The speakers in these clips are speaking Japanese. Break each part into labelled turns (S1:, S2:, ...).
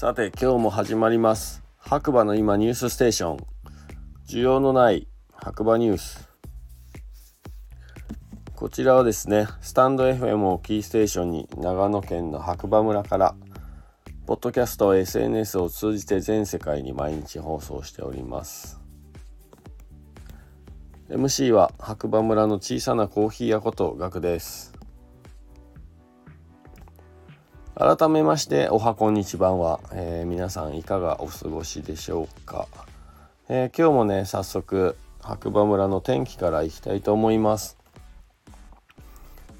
S1: さて今日も始まります。白馬の今ニュースステーション。需要のない白馬ニュース。こちらはですねスタンド FM をキーステーションに長野県の白馬村からポッドキャスト SNS を通じて全世界に毎日放送しております。MC は白馬村の小さなコーヒー屋ことガクです。改めましておはこんにちばんは、えー、皆さんいかがお過ごしでしょうか、えー、今日もね早速白馬村の天気からいきたいと思います。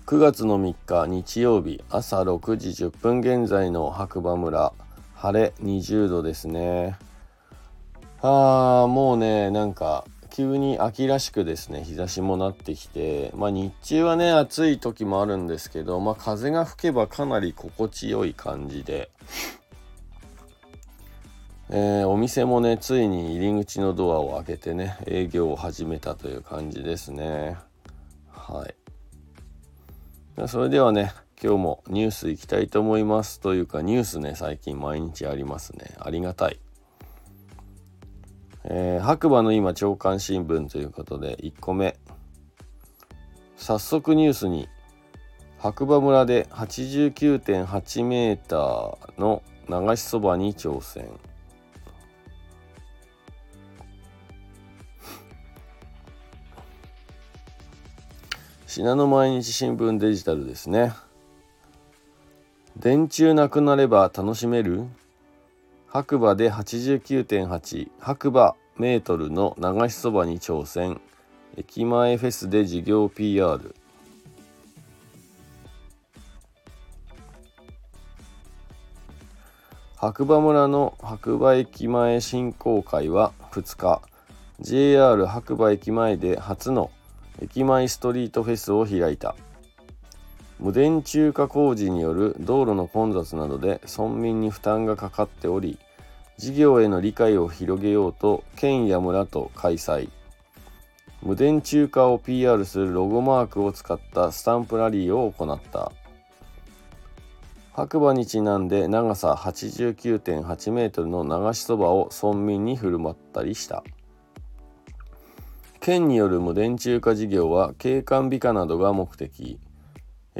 S1: 9月の3日日曜日朝6時10分現在の白馬村。晴れ20度ですね。あーもうねなんか急に秋らしくですね日差しもなってきてまあ日中はね暑い時もあるんですけどまあ風が吹けばかなり心地よい感じで。えー、お店もねついに入り口のドアを開けてね営業を始めたという感じですね。はい。それではね今日もニュースいきたいと思いますというかニュースね最近毎日ありますね。ありがたい、えー、白馬の今朝刊新聞ということで1個目。早速ニュースに。白馬村で89.8メーターの流しそばに挑戦。信濃毎日新聞デジタルですね。電柱なくなれば楽しめる？白馬で89.8白馬メートルの流しそばに挑戦。駅前フェスで事業 PR 白馬村の白馬駅前振興会は2日 JR 白馬駅前で初の駅前ストリートフェスを開いた。無電柱化工事による道路の混雑などで村民に負担がかかっており事業への理解を広げようと県や村と開催。無電柱化を PR するロゴマークを使ったスタンプラリーを行った。白馬にちなんで長さ89.8メートルの流しそばを村民に振る舞ったりした。県による無電柱化事業は景観美化などが目的。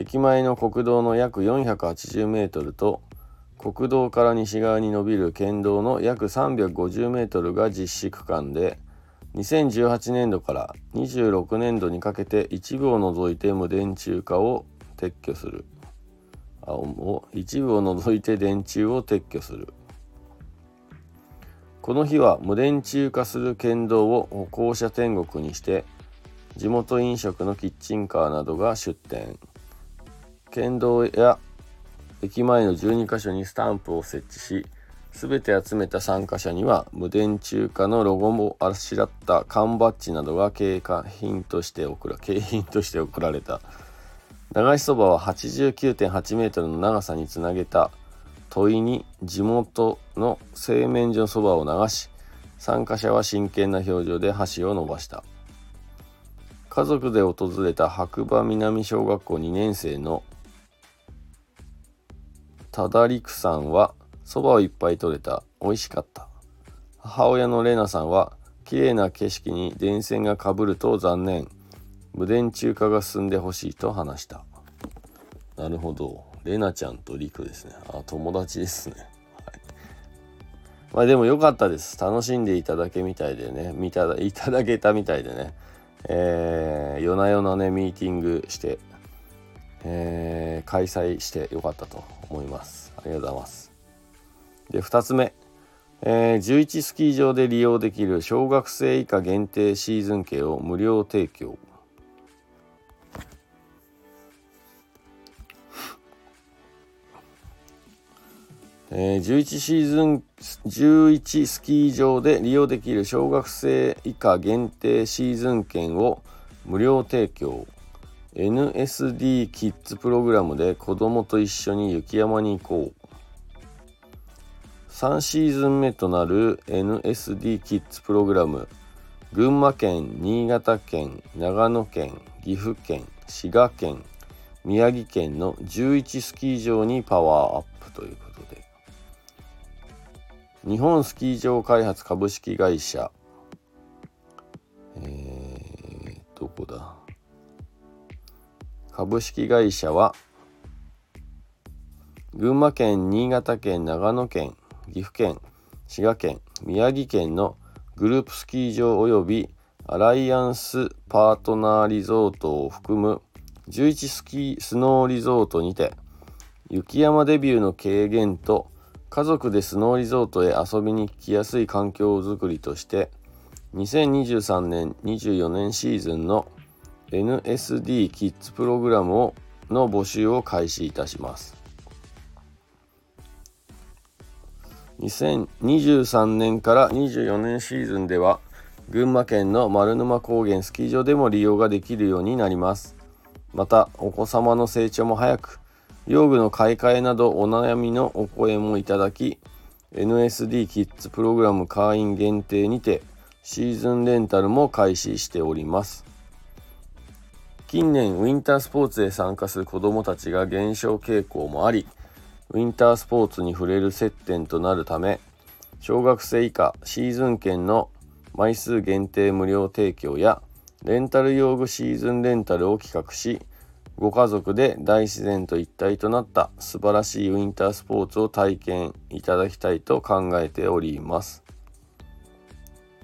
S1: 駅前の国道の約480メートルと国道から西側に伸びる県道の約350メートルが実施区間で2018年度から26年度にかけて一部を除いて無電柱化を撤去する。あ一部を除いて電柱を撤去する。この日は無電柱化する県道を校舎天国にして地元飲食のキッチンカーなどが出店。県道や駅前の12カ所にスタンプを設置し全て集めた参加者には無電柱化のロゴもあしらった缶バッジなどが景品として送ら 景品として送られた。流しそばは89.8メートルの長さにつなげた。問いに地元の製麺所そばを流し参加者は真剣な表情で箸を伸ばした。家族で訪れた白馬南小学校2年生の多田陸さんはそばをいっぱい取れた美味しかった母親のレナさんは綺麗な景色に電線がかぶると残念無電柱化が進んでほしいと話したなるほどレナちゃんとリクですね。あ、友達ですね。はい。まあでも良かったです。楽しんでいただけみたいでね、見たいただけたみたいでね、えー、夜な夜なね、ミーティングして、えー、開催してよかったと思います。ありがとうございます。で、2つ目。えー、11スキー場で利用できる小学生以下限定シーズン券を無料提供。えー、11シーズン11スキー場で利用できる小学生以下限定シーズン券を無料提供 NSD キッズプログラムで子供と一緒に雪山に行こう。3シーズン目となる NSD キッズプログラム群馬県新潟県長野県岐阜県滋賀県宮城県の11スキー場にパワーアップということで。日本スキー場開発株式会社。えー、どこだ？株式会社は群馬県新潟県長野県岐阜県滋賀県宮城県のグループスキー場及びアライアンスパートナーリゾートを含む11スキースノーリゾートにて雪山デビューの軽減と家族でスノーリゾートへ遊びに来やすい環境づくりとして2023年24年シーズンの NSD キッズプログラムをの募集を開始いたします。2023年から24年シーズンでは群馬県の丸沼高原スキー場でも利用ができるようになります。またお子様の成長も早く用具の買い替えなどお悩みのお声もいただき NSD キッズプログラム会員限定にてシーズンレンタルも開始しております。近年ウィンタースポーツへ参加する子どもたちが減少傾向もありウィンタースポーツに触れる接点となるため小学生以下シーズン券の枚数限定無料提供やレンタル用具シーズンレンタルを企画しご家族で大自然と一体となった素晴らしいウィンタースポーツを体験いただきたいと考えております。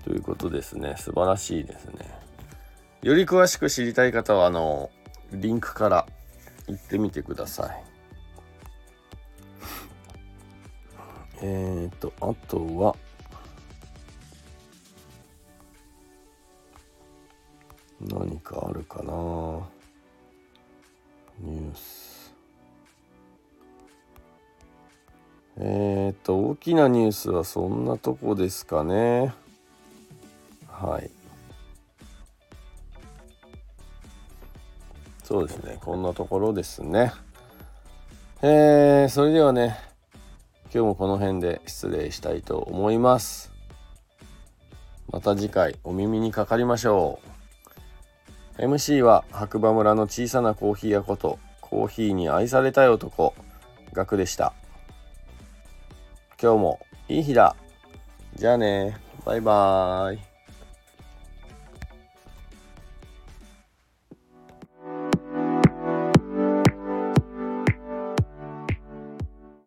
S1: ということですね。素晴らしいですね。より詳しく知りたい方は、あの、リンクから行ってみてください。えっ、ー、と、あとは、何かあるかな？ニュース。えっ、ー、と大きなニュースはそんなとこですかね。はい。そうですね。こんなところですね。えー、それではね今日もこの辺で失礼したいと思います。また次回お耳にかかりましょう。MC は白馬村の小さなコーヒー屋ことコーヒーに愛されたい男ガクでした。今日もいい日だ。じゃあね。バイバーイ。